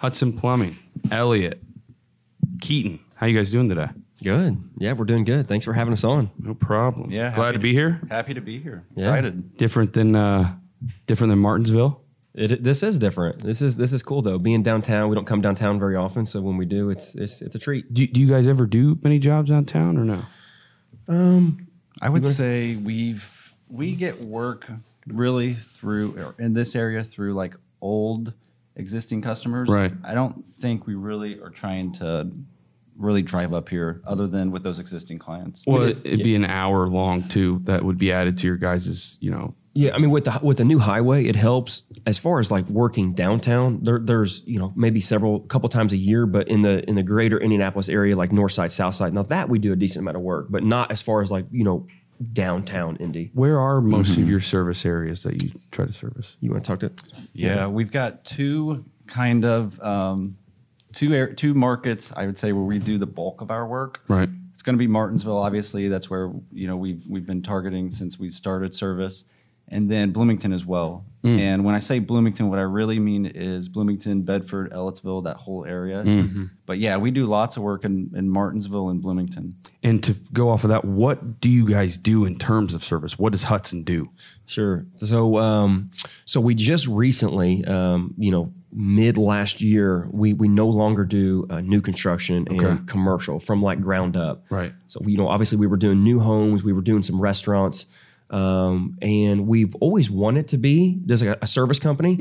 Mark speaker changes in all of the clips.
Speaker 1: Hudson Plumbing, Elliott, Keaton. How you guys doing today?
Speaker 2: Good. Yeah, we're doing good. Thanks for having us on.
Speaker 1: No problem.
Speaker 3: Yeah,
Speaker 1: glad
Speaker 3: happy
Speaker 1: to be here.
Speaker 3: Happy to be here.
Speaker 2: Yeah.
Speaker 3: Excited.
Speaker 1: Different than uh, different than Martinsville.
Speaker 2: It, this is different. This is this is cool though. Being downtown, we don't come downtown very often, so when we do, it's it's it's a treat.
Speaker 1: Do, do you guys ever do many jobs downtown or no?
Speaker 3: Um, I would say we've we get work really through or in this area through like old existing customers.
Speaker 1: Right.
Speaker 3: I don't think we really are trying to really drive up here other than with those existing clients.
Speaker 1: Well,
Speaker 2: did-
Speaker 1: it'd be an hour long too. That would be added to your guys' you know
Speaker 2: Yeah, I mean with the with the new highway, it helps as far as like working downtown. There, there's you know maybe several couple times a year, but in the in the greater Indianapolis area, like North Side, South Side, now that we do a decent amount of work, but not as far as like you know downtown Indy.
Speaker 1: Where are most of your service areas that you try to service?
Speaker 2: You want to talk to?
Speaker 3: Yeah, we've got two kind of um, two air, two markets. I would say where we do the bulk of our work.
Speaker 1: Right.
Speaker 3: It's going to be Martinsville, obviously. That's where you know we've we've been targeting since we started service, and then Bloomington as well. And when I say Bloomington, what I really mean is Bloomington, Bedford, Ellettsville, that whole area. But yeah, we do lots of work in, in Martinsville and Bloomington.
Speaker 1: And to go off of that, what do you guys do in terms of service? What does Hudson do?
Speaker 2: Sure. So, um, so we just recently, um, you know, mid last year, we we no longer do uh, new construction and
Speaker 1: Okay.
Speaker 2: commercial from like ground up.
Speaker 1: Right.
Speaker 2: So, you know, obviously we were doing new homes, we were doing some restaurants, um, and we've always wanted to be there's like a, a service company.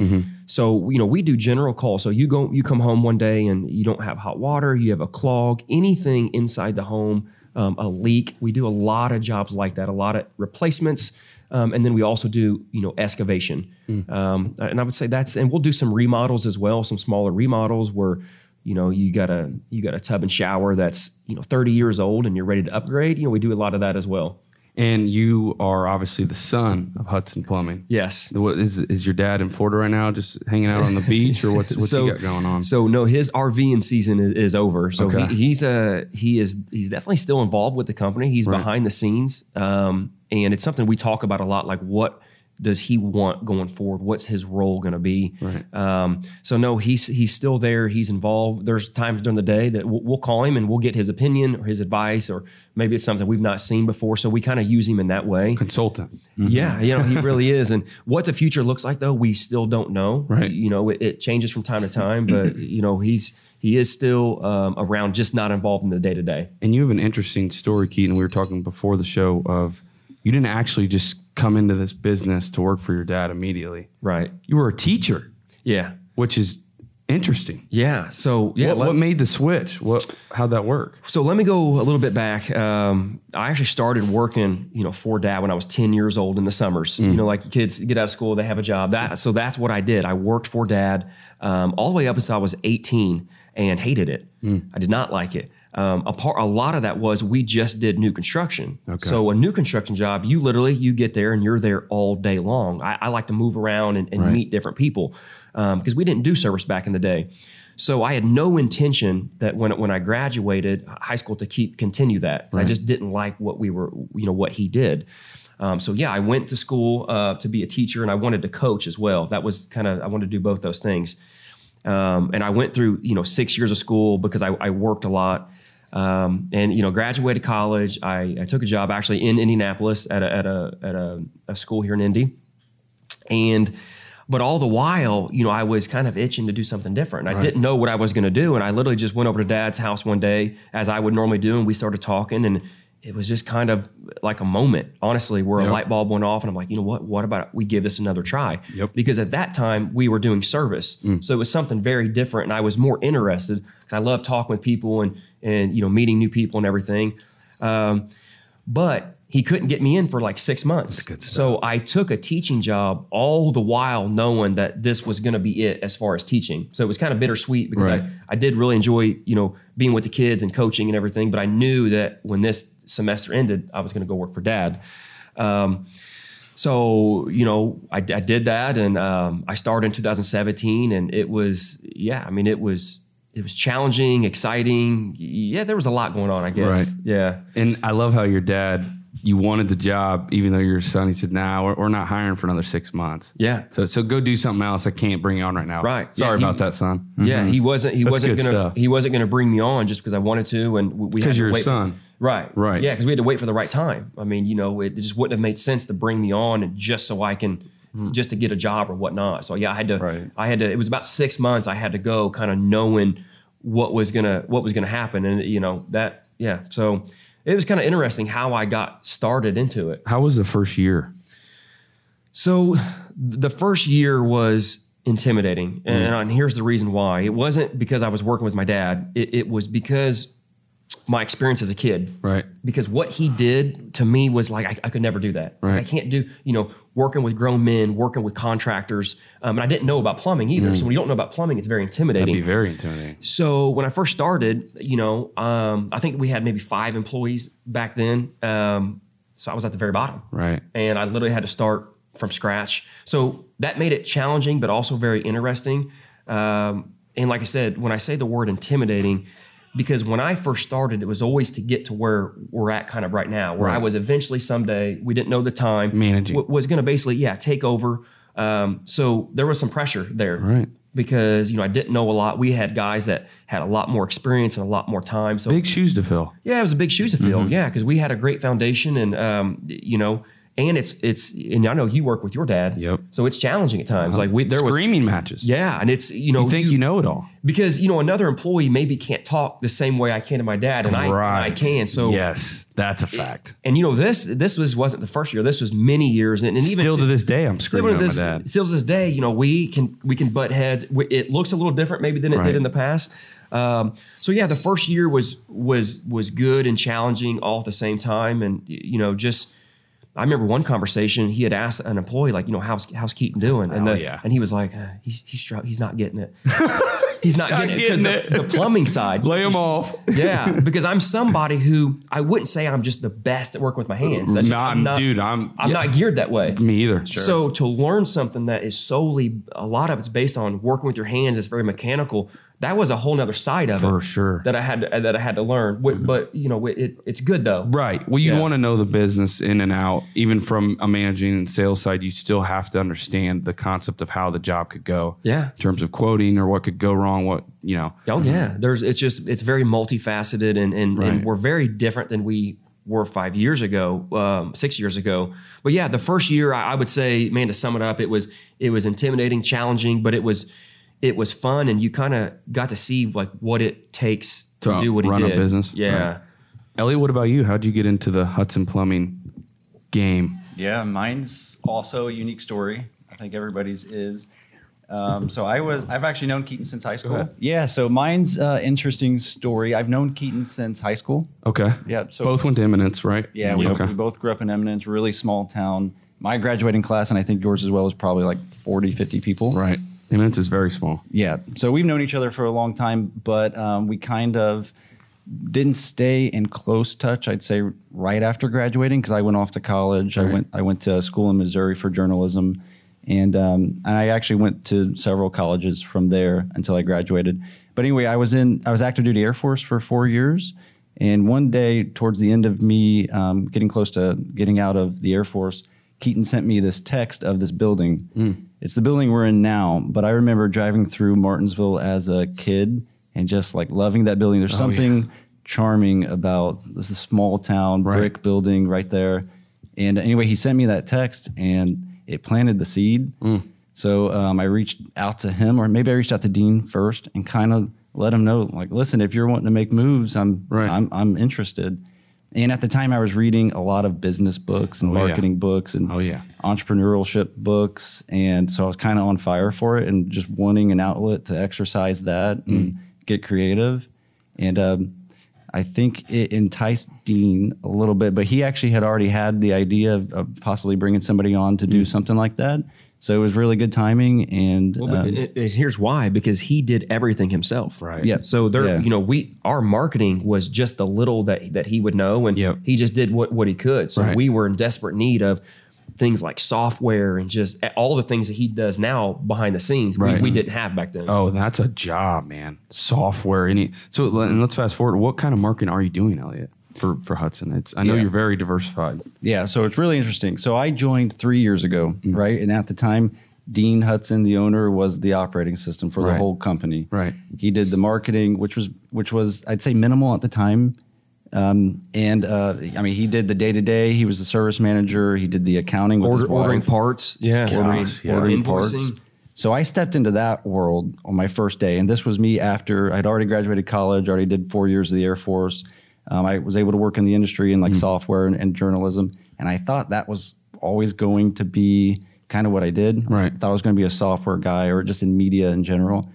Speaker 2: So, you know, we do general calls. So you go, you come home one day and you don't have hot water, you have a clog, anything inside the home, um, a leak. We do a lot of jobs like that, a lot of replacements. Um, and then we also do, you know, excavation. Um, and I would say that's, and we'll do some remodels as well, some smaller remodels where, you know, you got a you got a tub and shower that's you know 30 years old and you're ready to upgrade. You know, we do a lot of that as well.
Speaker 1: And you are obviously the son of Hudson Plumbing.
Speaker 2: Yes.
Speaker 1: What is is your dad in Florida right now, just hanging out on the beach, or what's what's he got going on?
Speaker 2: So no, his RVing season is, is over. So
Speaker 1: Okay.
Speaker 2: he, he's a he is he's definitely still involved with the company. He's
Speaker 1: Right.
Speaker 2: behind the scenes, um, and it's something we talk about a lot. Like what does he want going forward? What's his role going to be?
Speaker 1: Right.
Speaker 2: Um, so no, he's he's still there. He's involved. There's times during the day that we'll, we'll call him and we'll get his opinion or his advice, or maybe it's something we've not seen before. So we kind of use him in that way.
Speaker 1: Consultant.
Speaker 2: Yeah, you know, he really is. And what the future looks like, though, we still don't know.
Speaker 1: Right.
Speaker 2: You know, it, it changes from time to time, but you know, he's he is still um, around, just not involved in the day to day.
Speaker 1: And you have an interesting story, Keaton. We were talking before the show of you didn't actually just come into this business to work for your dad immediately.
Speaker 2: Right.
Speaker 1: You were a teacher,
Speaker 2: Yeah.
Speaker 1: which is interesting.
Speaker 2: Yeah. So yeah.
Speaker 1: what,
Speaker 2: let-
Speaker 1: what made the switch? What? How'd that work?
Speaker 2: So let me go a little bit back. Um, I actually started working, you know, for dad when I was 10 years old in the summers. You know, like kids get out of school, they have a job. That so that's what I did. I worked for dad um, all the way up until I was 18 and hated it. I did not like it. Um, a part, a lot of that was we just did new construction. Okay. So a new construction job, you literally you get there and you're there all day long. I, I like to move around and, and
Speaker 1: Right.
Speaker 2: meet different people because we didn't do service back in the day. So I had no intention that when when I graduated high school to keep continue that. I just didn't like what we were, you know, what he did. Um, so yeah, I went to school uh, to be a teacher, and I wanted to coach as well. That was kind of I wanted to do both those things. Um, and I went through you know six years of school because I, I worked a lot. Um, and you know, graduated college. I, I took a job actually in Indianapolis at a at a at a, a school here in Indy, and but all the while, you know, I was kind of itching to do something different. I didn't know what I was going to do, and I literally just went over to Dad's house one day, as I would normally do, and we started talking, and it was just kind of like a moment, honestly, where
Speaker 1: Yep.
Speaker 2: a light bulb went off, and I'm like, you know what? What about we give this another try?
Speaker 1: Yep.
Speaker 2: Because at that time we were doing service, so it was something very different, and I was more interested because I love talking with people and and you know meeting new people and everything. Um, but he couldn't get me in for like six months. So I took a teaching job all the while knowing that this was going to be it as far as teaching. So it was kind of bittersweet because
Speaker 1: Right.
Speaker 2: I, I did really enjoy, you know, being with the kids and coaching and everything. But I knew that when this semester ended, I was going to go work for dad. Um, so, you know, I, I did that and um, I started in 2017 and it was, yeah, I mean, it was, it was challenging, exciting. Yeah, there was a lot going on, I guess.
Speaker 1: Right.
Speaker 2: Yeah.
Speaker 1: And I love how your dad you wanted the job, even though your son. He said, "Nah, we're, we're not hiring for another six months."
Speaker 2: Yeah.
Speaker 1: So so go do something else. I can't bring you on right now.
Speaker 2: Right.
Speaker 1: Sorry
Speaker 2: Yeah, he-
Speaker 1: about that, son.
Speaker 2: Yeah, mm-hmm. he wasn't. He
Speaker 1: That's
Speaker 2: wasn't gonna. He wasn't gonna bring me on just because I wanted to, and we-
Speaker 1: 'Cause
Speaker 2: to
Speaker 1: you're his
Speaker 2: for-
Speaker 1: son.
Speaker 2: right,
Speaker 1: Right.
Speaker 2: Yeah, because we had to wait for the right time. I mean, you know, it, it just wouldn't have made sense to bring me on and just so I can, Hmm. just to get a job or whatnot. So yeah, I had to.
Speaker 3: Right.
Speaker 2: I had to. It was about six months. I had to go, kind of knowing what was gonna what was gonna happen, and you know that. Yeah. So it was kind of interesting how I got started into it.
Speaker 1: How was the first year?
Speaker 2: So the first year was intimidating, hmm. and, and here's the reason why. It wasn't because I was working with my dad. It, it was because my experience as a kid.
Speaker 1: Right.
Speaker 2: Because what he did to me was like I, I could never do that. Like, I can't do you know working with grown men, working with contractors, um, and I didn't know about plumbing either. So when you don't know about plumbing, it's very intimidating.
Speaker 1: That'd be very intimidating.
Speaker 2: So when I first started, you know, um, I think we had maybe five employees back then. Um, so I was at the very bottom,
Speaker 1: Right.
Speaker 2: and I literally had to start from scratch. So that made it challenging, but also very interesting. Um, and like I said, when I say the word intimidating, because when I first started, it was always to get to where we're at kind of right now, where I was eventually someday, we didn't know the time,
Speaker 1: Managing.
Speaker 2: w- was going to basically, yeah, take over. Um, so there was some pressure there
Speaker 1: Right.
Speaker 2: because you know I didn't know a lot. We had guys that had a lot more experience and a lot more time. So
Speaker 1: Big shoes to fill.
Speaker 2: yeah, it was a big shoes to fill.
Speaker 1: Mm-hmm.
Speaker 2: Yeah, because we had a great foundation, and um, you know, and it's it's and I know you work with your dad.
Speaker 1: Yep.
Speaker 2: So it's challenging at times. Like we there was
Speaker 1: Screaming matches.
Speaker 2: yeah, and it's you know
Speaker 1: You think you know it all.
Speaker 2: because you know another employee maybe can't talk the same way I can to my dad, and I I can. So
Speaker 1: yes, that's a fact.
Speaker 2: and you know this this was wasn't the first year. This was many years, and, and even
Speaker 1: Still to this day, I'm
Speaker 2: still
Speaker 1: screaming
Speaker 2: to
Speaker 1: at
Speaker 2: this
Speaker 1: my dad.
Speaker 2: still to this day, you know, we can we can butt heads. It looks a little different maybe than it
Speaker 1: Right.
Speaker 2: did in the past. Um, so yeah, the first year was was was good and challenging all at the same time, and you know, just I remember one conversation he had asked an employee like, you know, how's how's Keaton doing? And
Speaker 1: Oh,
Speaker 2: the,
Speaker 1: yeah.
Speaker 2: and he was like, uh, he's he's he's not getting it. He's not,
Speaker 1: not
Speaker 2: getting, it because the, the plumbing side.
Speaker 1: Lay them off.
Speaker 2: Yeah, because I'm somebody who I wouldn't say I'm just the best at working with my hands. That's
Speaker 1: Nah,
Speaker 2: I'm not,
Speaker 1: dude, I'm-
Speaker 2: I'm
Speaker 1: yeah.
Speaker 2: not geared that way.
Speaker 1: Me either.
Speaker 2: So to learn something that is solely a lot of it's based on working with your hands, it's very mechanical. That was a whole nother side of it
Speaker 1: For sure.
Speaker 2: that I had to, that I had to learn. Wh- But you know, it, it's good though.
Speaker 1: Right. Well, you
Speaker 2: Yeah.
Speaker 1: want to know the business in and out, even from a managing and sales side. You still have to understand the concept of how the job could go.
Speaker 2: Yeah.
Speaker 1: In terms of quoting or what could go wrong. What you know.
Speaker 2: Oh yeah, there's it's just it's very multifaceted and and,
Speaker 1: Right.
Speaker 2: and we're very different than we were five years ago, um, six years ago. But yeah, the first year I, I would say, man, to sum it up, it was it was intimidating, challenging, but it was it was fun, and you kind of got to see like what it takes to,
Speaker 1: To
Speaker 2: do what
Speaker 1: run
Speaker 2: he
Speaker 1: a business?
Speaker 2: Yeah.
Speaker 1: Right. Elliott, what about you? How'd you get into the Hudson Plumbing game?
Speaker 3: Yeah, mine's also a unique story. I think everybody's is. Um, so I was I've actually known Keaton since high school. Yeah, so mine's uh, interesting story. I've known Keaton since high school.
Speaker 1: Okay.
Speaker 3: Yeah, so
Speaker 1: Both went to Eminence, right?
Speaker 3: Yeah, we,
Speaker 1: Okay.
Speaker 3: we both grew up in Eminence, really small town. My graduating class, and I think yours as well, was probably like 40, 50 people.
Speaker 1: Right. Eminence is very small.
Speaker 3: Yeah. So we've known each other for a long time, but um, we kind of didn't stay in close touch. I'd say right after graduating because I went off to college. I went I went to school in Missouri for journalism, and um, and I actually went to several colleges from there until I graduated. But anyway, I was in I was active duty Air Force for four years, and one day towards the end of me um, getting close to getting out of the Air Force, Keaton sent me this text of this building. It's the building we're in now, but I remember driving through Martinsville as a kid and just like loving that building. There's something charming about this small town
Speaker 1: Right.
Speaker 3: brick building right there. And anyway, he sent me that text and it planted the seed. So um, I reached out to him, or maybe I reached out to Dean first and kind of let him know, like, listen, if you're wanting to make moves, I'm
Speaker 1: Right.
Speaker 3: I'm I'm interested. And at the time, I was reading a lot of business books and
Speaker 1: Oh, yeah.
Speaker 3: marketing books and
Speaker 1: Oh, yeah.
Speaker 3: entrepreneurship books. And so I was kind of on fire for it and just wanting an outlet to exercise that and get creative. And um, I think it enticed Dean a little bit, but he actually had already had the idea of, of possibly bringing somebody on to do something like that. So it was really good timing. And
Speaker 2: Well, but
Speaker 3: um,
Speaker 2: it- it- here's why: because he did everything himself.
Speaker 1: Right.
Speaker 3: Yeah.
Speaker 2: So there,
Speaker 3: Yeah.
Speaker 2: you know, we our marketing was just the little that that he would know, and
Speaker 1: Yep.
Speaker 2: he just did what what he could. So
Speaker 1: Right.
Speaker 2: we were in desperate need of things like software and just all the things that he does now behind the scenes.
Speaker 1: Right.
Speaker 2: We, we didn't have back then.
Speaker 1: Oh, that's a job, man. Software. Any so and let's fast forward. What kind of marketing are you doing, Elliott? For for Hudson? It's I know
Speaker 3: Yeah.
Speaker 1: you're very diversified.
Speaker 3: Yeah, so it's really interesting. So I joined three years ago, right? And at the time, Dean Hudson, the owner, was the operating system for the whole company.
Speaker 1: Right.
Speaker 3: He did the marketing, which was which was I'd say minimal at the time. Um, and uh, I mean, he did the day to day. He was the service manager. He did the accounting with
Speaker 2: Order,
Speaker 3: his
Speaker 2: ordering parts. Yeah. Ordering,
Speaker 1: yeah.
Speaker 3: ordering parts. So I stepped into that world on my first day, and this was me after I'd already graduated college, already did four years of the Air Force. Um, I was able to work in the industry in like software and, and journalism, and I thought that was always going to be kind of what I did.
Speaker 1: Right.
Speaker 3: I thought I was going to be a software guy or just in media in general.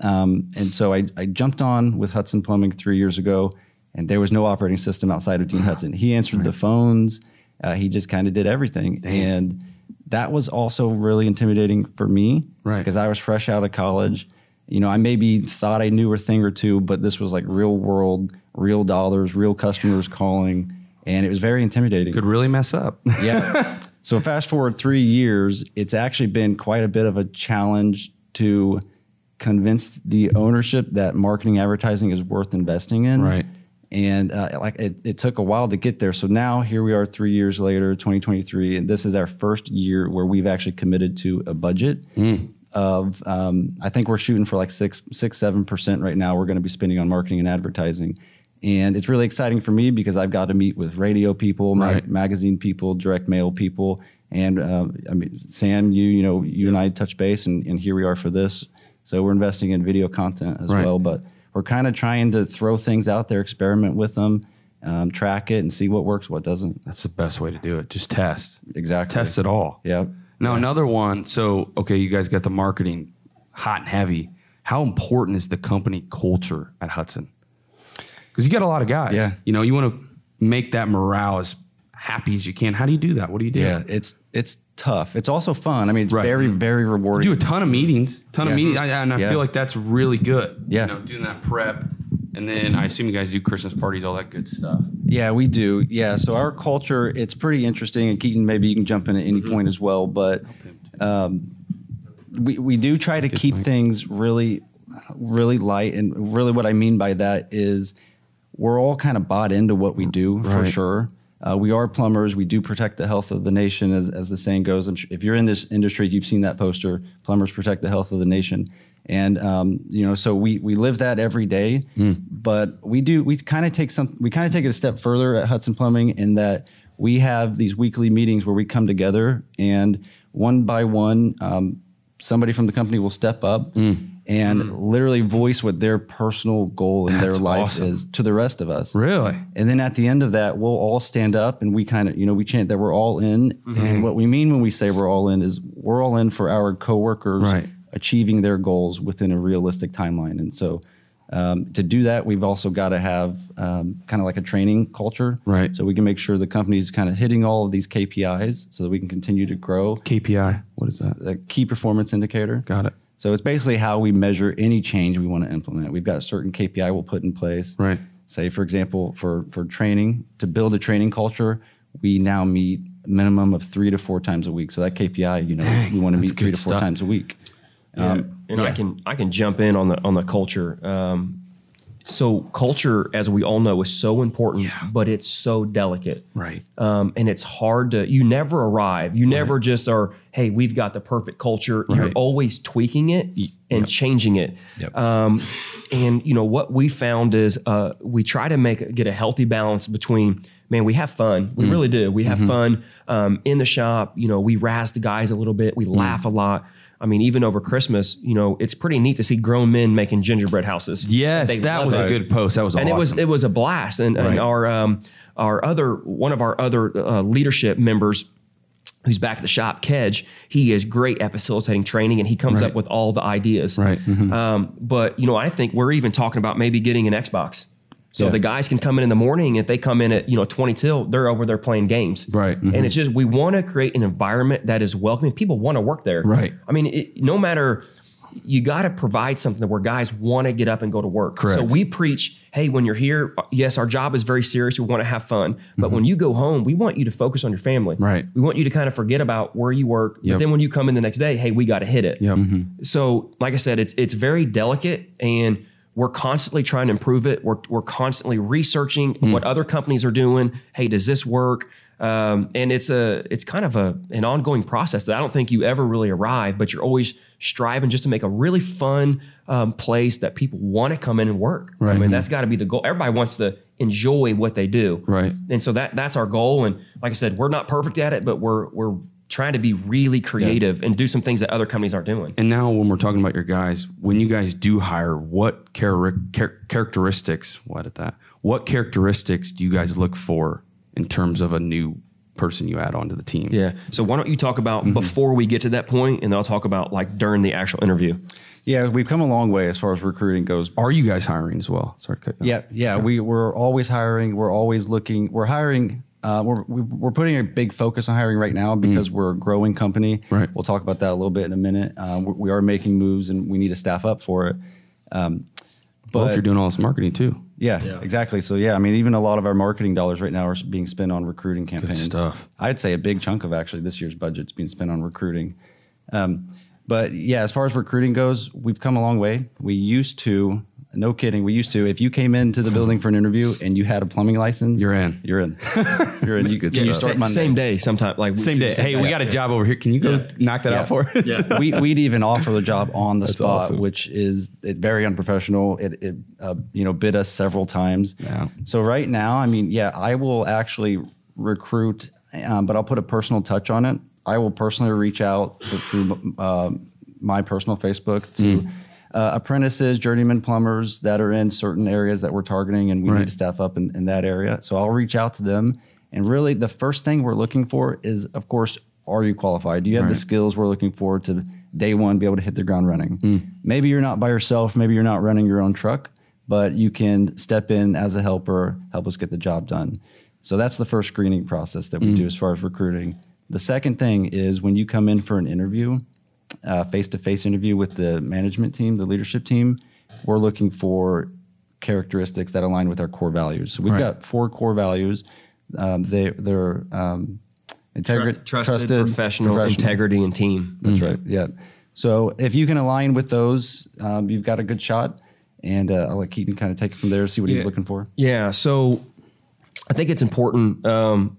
Speaker 3: Um, and so I, I jumped on with Hudson Plumbing three years ago, and there was no operating system outside of Dean Hudson. He answered the phones. Uh, he just kind of did everything, and that was also really intimidating for me,
Speaker 1: Right.
Speaker 3: Because I was fresh out of college. You know, I maybe thought I knew a thing or two, but this was like real world, real dollars, real customers calling, and it was very intimidating.
Speaker 1: Could really mess up.
Speaker 3: Yeah. so fast forward three years, it's actually been quite a bit of a challenge to convince the ownership that marketing advertising is worth investing in.
Speaker 1: Right.
Speaker 3: And uh, like it, it took a while to get there. So now here we are, three years later, 2023, and this is our first year where we've actually committed to a budget of. Um, I think we're shooting for like six, six, seven percent right now. We're going to be spending on marketing and advertising, and it's really exciting for me because I've got to meet with radio people,
Speaker 1: Right.
Speaker 3: magazine people, direct mail people, and uh, I mean Sam, you you know you and I touch base, and, and here we are for this. So we're investing in video content as
Speaker 1: Right.
Speaker 3: well, but we're kind of trying to throw things out there, experiment with them, um, track it, and see what works, what doesn't.
Speaker 1: That's the best way to do it. Just test.
Speaker 3: Exactly.
Speaker 1: Test it all.
Speaker 3: Yeah.
Speaker 1: Now another one. So okay, you guys got the marketing hot and heavy. How important is the company culture at Hudson? Because you got a lot of guys.
Speaker 3: Yeah.
Speaker 1: You know, you want to make that morale as happy as you can. How do you do that? What do you do?
Speaker 3: Yeah, it's it's tough. It's also fun. I mean, it's
Speaker 1: Right.
Speaker 3: very very
Speaker 1: You
Speaker 3: rewarding.
Speaker 1: do a ton of meetings, ton of meetings, I, and I
Speaker 3: Yeah.
Speaker 1: feel like that's really good.
Speaker 3: Yeah.
Speaker 1: You know, doing that prep, and then I assume you guys do Christmas parties, all that good stuff.
Speaker 3: Yeah, we do. Yeah, so our culture it's pretty interesting, and Keaton, maybe you can jump in at any point as well. But um, we we do try to keep things really really light, and really what I mean by that is we're all kind of bought into what we do for sure. Uh, we are plumbers. We do protect the health of the nation, as, as the saying goes. I'm sure if you're in this industry, you've seen that poster: "Plumbers protect the health of the nation." And um, you know, so we we live that every day. But we do we kind of take some we kind of take it a step further at Hudson Plumbing in that we have these weekly meetings where we come together and one by one, um, somebody from the company will step up and literally voice what their personal goal in
Speaker 1: That's
Speaker 3: their life
Speaker 1: awesome.
Speaker 3: is to the rest of us.
Speaker 1: Really?
Speaker 3: And then at the end of that, we'll all stand up and we kind of, you know, we chant that we're all in.
Speaker 1: Mm-hmm.
Speaker 3: And what we mean when we say we're all in is we're all in for our coworkers
Speaker 1: Right.
Speaker 3: achieving their goals within a realistic timeline. And so um, to do that, we've also got to have um, kind of like a training culture.
Speaker 1: Right.
Speaker 3: So we can make sure the company's kind of hitting all of these KPIs so that we can continue to grow.
Speaker 1: KPI. What is that?
Speaker 3: The key performance indicator.
Speaker 1: Got it.
Speaker 3: So it's basically how we measure any change we want to implement. We've got a certain KPI we'll put in place.
Speaker 1: Right.
Speaker 3: Say, for example, for for training to build a training culture, we now meet a minimum of three to four times a week. So that KPI, you know,
Speaker 1: Dang,
Speaker 3: we want to meet three
Speaker 1: good
Speaker 3: to four
Speaker 1: stuff.
Speaker 3: times a week. Um,
Speaker 2: and I can I can jump in on the on the culture. Um, so culture, as we all know, is so important,
Speaker 1: Yeah.
Speaker 2: but it's so delicate.
Speaker 1: Right.
Speaker 2: Um, and it's hard to you never arrive. You never just are, hey, we've got the perfect culture. You're always tweaking it and changing it.
Speaker 3: Yep.
Speaker 2: Um, and you know what we found is uh, we try to make get a healthy balance between man, we have fun. We really do. We have fun um, in the shop. You know, we razz the guys a little bit. We laugh a lot. I mean, even over Christmas, you know, it's pretty neat to see grown men making gingerbread houses.
Speaker 1: Yes, that was
Speaker 2: it
Speaker 1: a good post. That was
Speaker 2: and
Speaker 1: awesome.
Speaker 2: it was it was a blast. And, and our um, our other one of our other uh, leadership members. Who's back at the shop? Kedge. He is great at facilitating training, and he comes
Speaker 1: Right.
Speaker 2: up with all the ideas.
Speaker 1: Right. Mhm.
Speaker 2: Um, but you know, I think we're even talking about maybe getting an Xbox, so
Speaker 3: Yeah.
Speaker 2: the guys can come in in the morning. If they come in at you know twenty till, they're over there playing games.
Speaker 1: Right. Mhm.
Speaker 2: And it's just we want to create an environment that is welcoming. People want to work there.
Speaker 1: Right.
Speaker 2: I mean, it, no matter you got to provide something where guys want to get up and go to work.
Speaker 1: Correct.
Speaker 2: So we preach, hey, when you're here, yes, our job is very serious. We want to have fun, but when you go home, we want you to focus on your family.
Speaker 1: Mm-hmm. Right.
Speaker 2: We want you to kind of forget about where you work.
Speaker 1: Yep.
Speaker 2: But then when you come in the next day, hey, we got to hit it.
Speaker 1: Yep.
Speaker 2: So, like I said, it's it's very delicate, and we're constantly trying to improve it. We're, we're constantly researching what other companies are doing. Hey, does this work? Um, and it's a it's kind of a an ongoing process that I don't think you ever really arrive, but you're always striving just to make a really fun um, place that people want to come in and work. I mean, that's got to be the goal. Everybody wants to enjoy what they do,
Speaker 1: Right.
Speaker 2: And so that that's our goal. And like I said, we're not perfect at it, but we're we're trying to be really creative and do some things that other companies aren't doing.
Speaker 1: And now, when we're talking about your guys, when you guys do hire, what char- char- characteristics? What at that? What characteristics do you guys look for in terms of a new person you add onto the team?
Speaker 2: Yeah. So why don't you talk about mm-hmm. before we get to that point, and then I'll talk about like during the actual interview.
Speaker 3: Yeah, we've come a long way as far as recruiting goes.
Speaker 1: Are you guys hiring as well? Sorry, to cut you.
Speaker 3: Yeah, yeah, we we're always hiring. We're always looking. We're hiring. Uh, we're we- we're putting a big focus on hiring right now because we're a growing company.
Speaker 1: Right.
Speaker 3: We'll talk about that a little bit in a minute. Um, we, we are making moves and we need to staff up for it. Um, but
Speaker 1: Well, if you're doing all this marketing too,
Speaker 3: yeah, exactly. So yeah, I mean, even a lot of our marketing dollars right now are being spent on recruiting campaigns.
Speaker 1: stuff.
Speaker 3: I'd say a big chunk of actually this year's budget's being spent on recruiting. Um, but yeah, as far as recruiting goes, we've come a long way. We used to, no kidding, we used to. If you came into the building for an interview and you had a plumbing license,
Speaker 1: You're in.
Speaker 3: You're in. You're in. You could
Speaker 1: Yeah,
Speaker 3: start
Speaker 2: Sa-
Speaker 3: Monday.
Speaker 2: same day, sometime like
Speaker 1: same day. Hey, we got a job over here. Can you go knock that out for us?
Speaker 3: we, we'd even offer the job on the spot,
Speaker 1: awesome.
Speaker 3: which is it, very unprofessional. It, it uh, you know bid us several times.
Speaker 1: Yeah.
Speaker 3: So right now, I mean, yeah, I will actually recruit, um, but I'll put a personal touch on it. I will personally reach out through uh, my personal Facebook to.
Speaker 1: Hmm.
Speaker 3: Uh, apprentices, journeyman plumbers that are in certain areas that we're targeting, and we
Speaker 1: Right.
Speaker 3: need to staff up in, in that area. So I'll reach out to them. And really, the first thing we're looking for is, of course, are you qualified? Do you have the skills we're looking for to day one be able to hit the ground running?
Speaker 1: Hmm.
Speaker 3: Maybe you're not by yourself. Maybe you're not running your own truck, but you can step in as a helper, help us get the job done. So that's the first screening process that we
Speaker 1: Hmm.
Speaker 3: do as far as recruiting. The second thing is when you come in for an interview, face to face interview with the management team, the leadership team, we're looking for characteristics that align with our core values. So we've
Speaker 1: Right.
Speaker 3: got four core values. Um, they, they're um, integrity,
Speaker 2: trusted, professional, integrity, and team.
Speaker 3: That's right. Yeah. So if you can align with those, um, you've got a good shot. And uh, I'll let Keaton kind of take it from there, see what he's looking for.
Speaker 2: Yeah. So I think it's important um,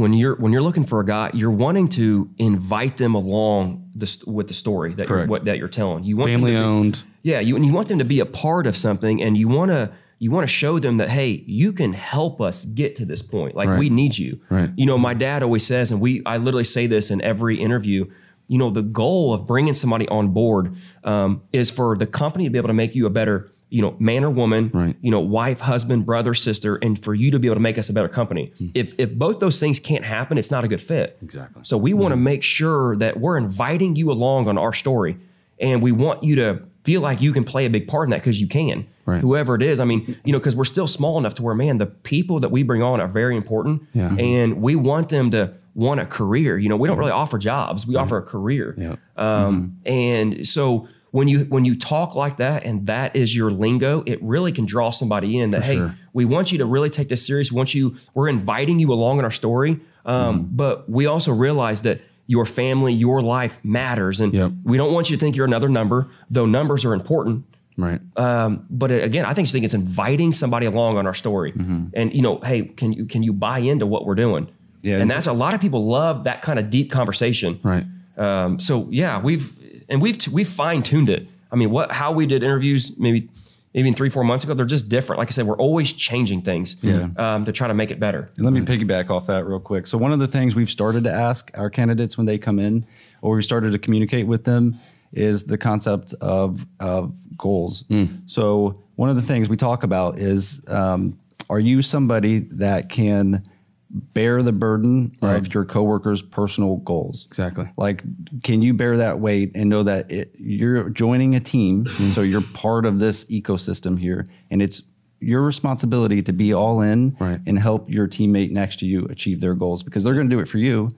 Speaker 2: when you're when you're looking for a guy, you're wanting to invite them along this, with the story that you're, what, that you're telling. You want them
Speaker 1: Family
Speaker 2: to be-
Speaker 1: owned.
Speaker 2: Yeah, you and you want them to be a part of something, and you want to you want to show them that hey, you can help us get to this point. Like
Speaker 1: Right.
Speaker 2: we need you.
Speaker 1: Right.
Speaker 2: You know, my dad always says, and we I literally say this in every interview. You know, the goal of bringing somebody on board um, is for the company to be able to make you a better, you know, man or woman,
Speaker 1: Right.
Speaker 2: you know, wife, husband, brother, sister, and for you to be able to make us a better company. Hmm. If if both those things can't happen, it's not a good fit.
Speaker 1: Exactly.
Speaker 2: So we want to mm-hmm. make sure that we're inviting you along on our story, and we want you to feel like you can play a big part in that because you can.
Speaker 1: Right.
Speaker 2: Whoever it is, I mean, you know, because we're still small enough to where, man, the people that we bring on are very important,
Speaker 1: Yeah. Mm-hmm.
Speaker 2: and we want them to want a career. You know, we don't really offer jobs; we offer a career.
Speaker 1: Yeah.
Speaker 2: Um, mm-hmm. And so when you when you talk like that, and that is your lingo, it really can draw somebody in. That hey,
Speaker 1: sure.
Speaker 2: we want you to really take this serious. We want you, we're inviting you along in our story, um,
Speaker 1: Mm-hmm.
Speaker 2: but we also realize that your family, your life matters, and
Speaker 1: Yep.
Speaker 2: we don't want you to think you're another number, though numbers are important.
Speaker 1: Right.
Speaker 2: Um, but again, I think just think it's inviting somebody along on our story,
Speaker 1: Mm-hmm.
Speaker 2: and you know, hey, can you can you buy into what we're doing?
Speaker 3: Yeah,
Speaker 2: and
Speaker 3: and
Speaker 2: that's a lot of people love that kind of deep conversation.
Speaker 1: Right.
Speaker 2: Um, so yeah, we've and we've we've fine tuned it. I mean, what how we did interviews maybe even three four months ago, they're just different. Like I said, we're always changing things
Speaker 3: Yeah.
Speaker 2: um, to try to make it better.
Speaker 3: And let me piggyback off that real quick. So one of the things we've started to ask our candidates when they come in, or we started to communicate with them, is the concept of of goals. So one of the things we talk about is, um, are you somebody that can bear the burden of your coworkers' personal goals?
Speaker 1: Exactly.
Speaker 3: Like, can you bear that weight and know that it, you're joining a team, mm-hmm. so you're part of this ecosystem here, and it's your responsibility to be all in
Speaker 1: Right.
Speaker 3: and help your teammate next to you achieve their goals because they're going to do it for you.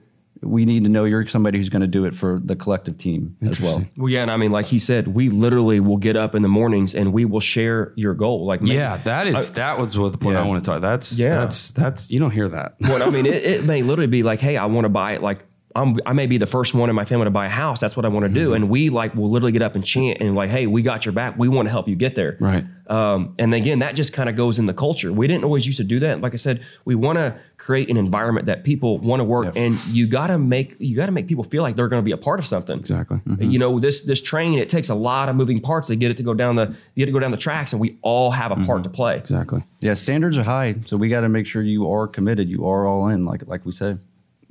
Speaker 3: We need to know you're somebody who's going to do it for the collective team as well.
Speaker 2: Well, yeah, and I mean, like he said, we literally will get up in the mornings and we will share your goal. Like, maybe-
Speaker 1: Yeah, that is that was what the point I want to talk. That's
Speaker 2: Yeah.
Speaker 1: that's that's you don't hear that.
Speaker 2: Well, I mean, it, it may literally be like, hey, I want to buy it. Like, I'm, I may be the first one in my family to buy a house. That's what I want to do. Mm-hmm. And we like will literally get up and chant and like, hey, we got your back. We want to help you get there.
Speaker 1: Right.
Speaker 2: Um, and again, that just kind of goes in the culture. We didn't always used to do that. Like I said, we want to create an environment that people want to work, and you got to make you got to make people feel like they're going to be a part of something.
Speaker 1: Exactly. Uh, mm-hmm.
Speaker 2: You know, this this train it takes a lot of moving parts to get it to go down the you get to go down the tracks, and we all have a part mm-hmm. to play.
Speaker 1: Exactly.
Speaker 3: Yeah, standards are high, so we got to make sure you are committed. You are all in, like like we said.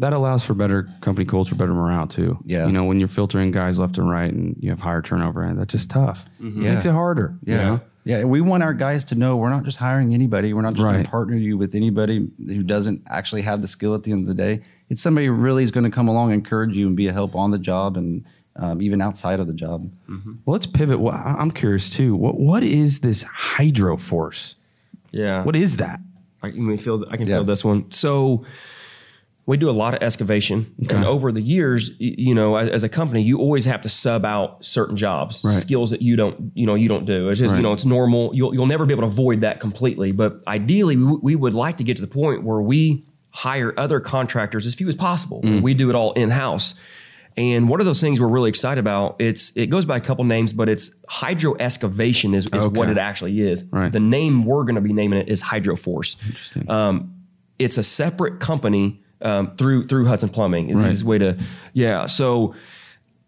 Speaker 1: That allows for better company culture, better morale too.
Speaker 3: Yeah.
Speaker 1: You know, when you're filtering guys left and right and you have higher turnover, and that's just tough. It makes
Speaker 3: Yeah.
Speaker 1: it harder. you
Speaker 3: Yeah.
Speaker 1: know?
Speaker 3: Yeah, we want our guys to know we're not just hiring anybody. We're not just going to partner you with anybody who doesn't actually have the skill at the end of the day. It's somebody who really is going to come along, encourage you, and be a help on the job and um, even outside of the job.
Speaker 1: Well, let's pivot. Well, I- I'm curious too. What what is this Hydro Force?
Speaker 2: Yeah.
Speaker 1: What is that?
Speaker 2: I can feel I can
Speaker 3: Yeah.
Speaker 2: feel this one. So we do a lot of excavation, and over the years, you know, as, as a company, you always have to sub out certain jobs,
Speaker 1: Right.
Speaker 2: skills that you don't, you know, you don't do. It's just,
Speaker 1: Right.
Speaker 2: you know, it's normal. You'll you'll never be able to avoid that completely. But ideally, we, we would like to get to the point where we hire other contractors as few as possible. We do it all in house. And one of those things we're really excited about, it's it goes by a couple names, but it's hydro excavation is, is what it actually is.
Speaker 1: Right.
Speaker 2: The name we're going to be naming it is Hydro Force. Um, it's a separate company um, through through Hudson Plumbing. It's
Speaker 1: Right.
Speaker 2: this way to yeah. So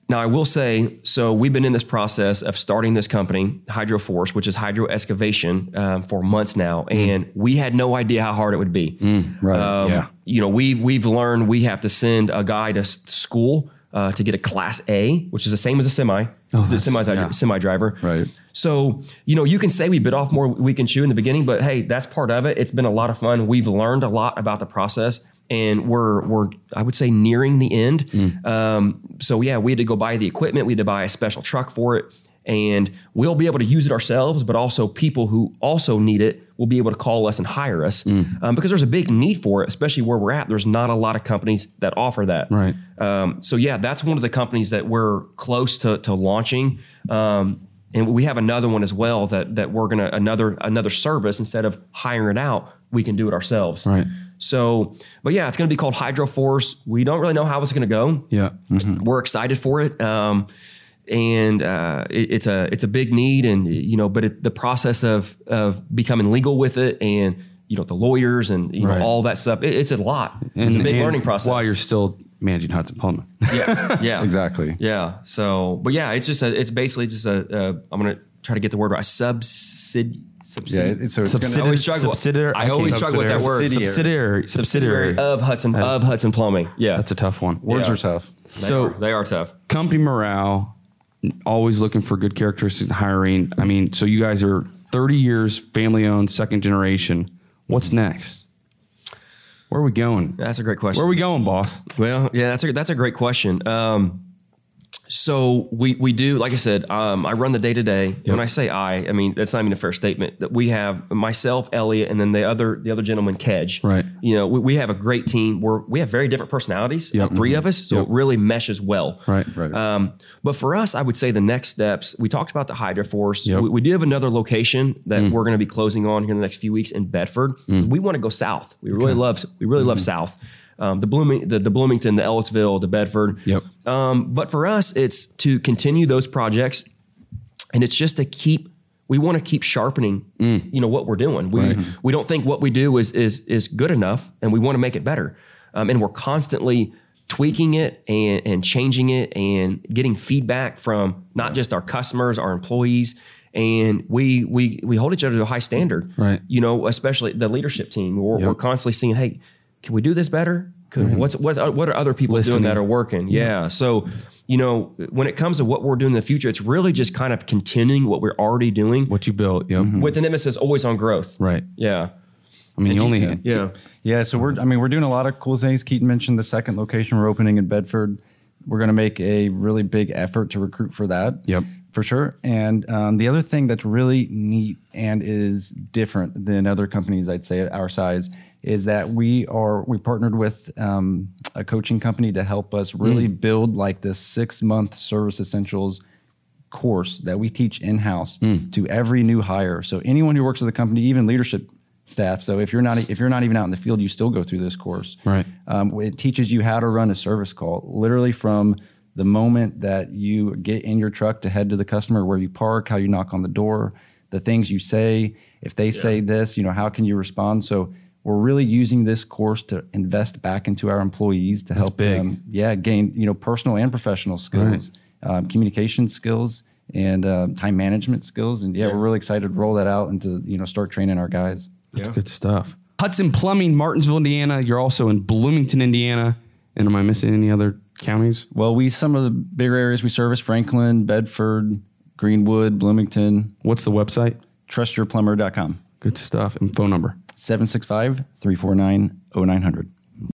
Speaker 2: now I will say, so we've been in this process of starting this company, Hydro Force, which is hydro excavation, um, for months now, and we had no idea how hard it would be.
Speaker 3: Right.
Speaker 2: Um,
Speaker 1: Yeah.
Speaker 2: You know, we we've learned we have to send a guy to school uh, to get a Class A, which is the same as a semi, the semi
Speaker 1: yeah.
Speaker 2: semi driver.
Speaker 3: Right.
Speaker 2: So you know, you can say we bit off more we can chew in the beginning, but hey, that's part of it. It's been a lot of fun. We've learned a lot about the process. And we're we're I would say nearing the end. Um, so yeah, we had to go buy the equipment. We had to buy a special truck for it, and we'll be able to use it ourselves. But also, people who also need it will be able to call us and hire us um, because there's a big need for it, especially where we're at. There's not a lot of companies that offer that.
Speaker 1: Right.
Speaker 2: Um, so yeah, that's one of the companies that we're close to, to launching. Um, and we have another one as well that that we're gonna another another service instead of hiring it out, we can do it ourselves.
Speaker 1: Right.
Speaker 2: So, but yeah, it's gonna be called Hydro Force. We don't really know how it's gonna go.
Speaker 1: Yeah.
Speaker 2: We're excited for it. Um, and uh, it, it's a it's a big need, and you know, but it, the process of of becoming legal with it, and you know, the lawyers and you
Speaker 1: Right.
Speaker 2: know all that stuff, it, it's a lot. it's a big learning process.
Speaker 1: While you're still managing Hudson Plumbing.
Speaker 2: yeah, yeah,
Speaker 3: Exactly.
Speaker 2: yeah. So, but yeah, it's just a, it's basically just a, uh, I'm going to try to get the word right. Subsid, subsid,
Speaker 3: Yeah. It's, so it's
Speaker 2: I
Speaker 3: gonna,
Speaker 2: always struggle.
Speaker 1: Subsidiary-
Speaker 2: I always
Speaker 1: okay.
Speaker 2: struggle with that word.
Speaker 3: Subsidiary.
Speaker 1: Subsidiary. Subsidiary.
Speaker 2: of Hudson, of Hudson Plumbing. Yeah.
Speaker 1: That's a tough one.
Speaker 3: words
Speaker 2: Yeah.
Speaker 3: are tough.
Speaker 2: They
Speaker 1: so
Speaker 2: are, they are tough.
Speaker 1: company morale, always looking for good characteristics in hiring. I mean, so you guys are 30 years family owned, second generation. What's next? Where are we going?
Speaker 2: That's a great question.
Speaker 1: Where are we going, boss?
Speaker 2: Well, yeah, that's a that's a great question. Um, so we we do, like I said, um, I run the day to day. When I say I, I mean that's not even a fair statement. That we have myself, Elliott, and then the other the other gentleman, Kedge.
Speaker 1: Right.
Speaker 2: You know, we, we have a great team. We're we have very different personalities.
Speaker 1: Yep.
Speaker 2: uh, Three of us, so
Speaker 1: Yep.
Speaker 2: it really meshes well.
Speaker 1: Right.
Speaker 3: Right.
Speaker 2: Um, but for us, I would say the next steps. We talked about the Hydro Force.
Speaker 1: Yep.
Speaker 2: We, we do have another location that we're going to be closing on here in the next few weeks in Bedford. We want to go south. We really love. We really love South. Um, the Blooming, the, the Bloomington, the Ellettsville, the Bedford.
Speaker 1: Yep.
Speaker 2: Um, but for us, it's to continue those projects, and it's just to keep. We want to keep sharpening, you know, what we're doing. We we don't think what we do is is is good enough, and we want to make it better. Um, and we're constantly tweaking it and and changing it and getting feedback from not just our customers, our employees, and we we we hold each other to a high standard.
Speaker 1: Right.
Speaker 2: You know, especially the leadership team. We're, we're constantly seeing, hey, can we do this better? Could, mm-hmm. What's what uh, what are other people doing that are working? Yeah. So, you know, when it comes to what we're doing in the future, it's really just kind of continuing what we're already doing
Speaker 1: What you built. Yep. Mm-hmm.
Speaker 2: with an emphasis always on growth.
Speaker 1: Right.
Speaker 2: Yeah.
Speaker 1: I mean, you only.
Speaker 2: Yeah.
Speaker 3: Yeah, so we're I mean we're doing a lot of cool things. Keaton mentioned the second location we're opening in Bedford. We're going to make a really big effort to recruit for that.
Speaker 1: Yep.
Speaker 3: for sure. And um, the other thing that's really neat and is different than other companies, I'd say our size, is that we are we partnered with um, a coaching company to help us really build like this six month service essentials course that we teach in house to every new hire. So anyone who works at the company, even leadership staff. So if you're not if you're not even out in the field, you still go through this course.
Speaker 1: Right.
Speaker 3: Um, it teaches you how to run a service call, literally from the moment that you get in your truck to head to the customer, where you park, how you knock on the door, the things you say. If they say this, you know, how can you respond? So we're really using this course to invest back into our employees to help
Speaker 1: big.
Speaker 3: them, yeah, gain you know personal and professional skills, um, communication skills, and um, time management skills. And yeah, we're really excited to roll that out and to you know start training our guys.
Speaker 1: That's good stuff. Hudson Plumbing, Martinsville, Indiana. You're also in Bloomington, Indiana. And am I missing any other counties?
Speaker 3: Well, we some of the bigger areas we service: Franklin, Bedford, Greenwood, Bloomington.
Speaker 1: What's the website?
Speaker 3: TrustYourPlumber.com.
Speaker 1: Good stuff. And phone number.
Speaker 3: 765 349 0900.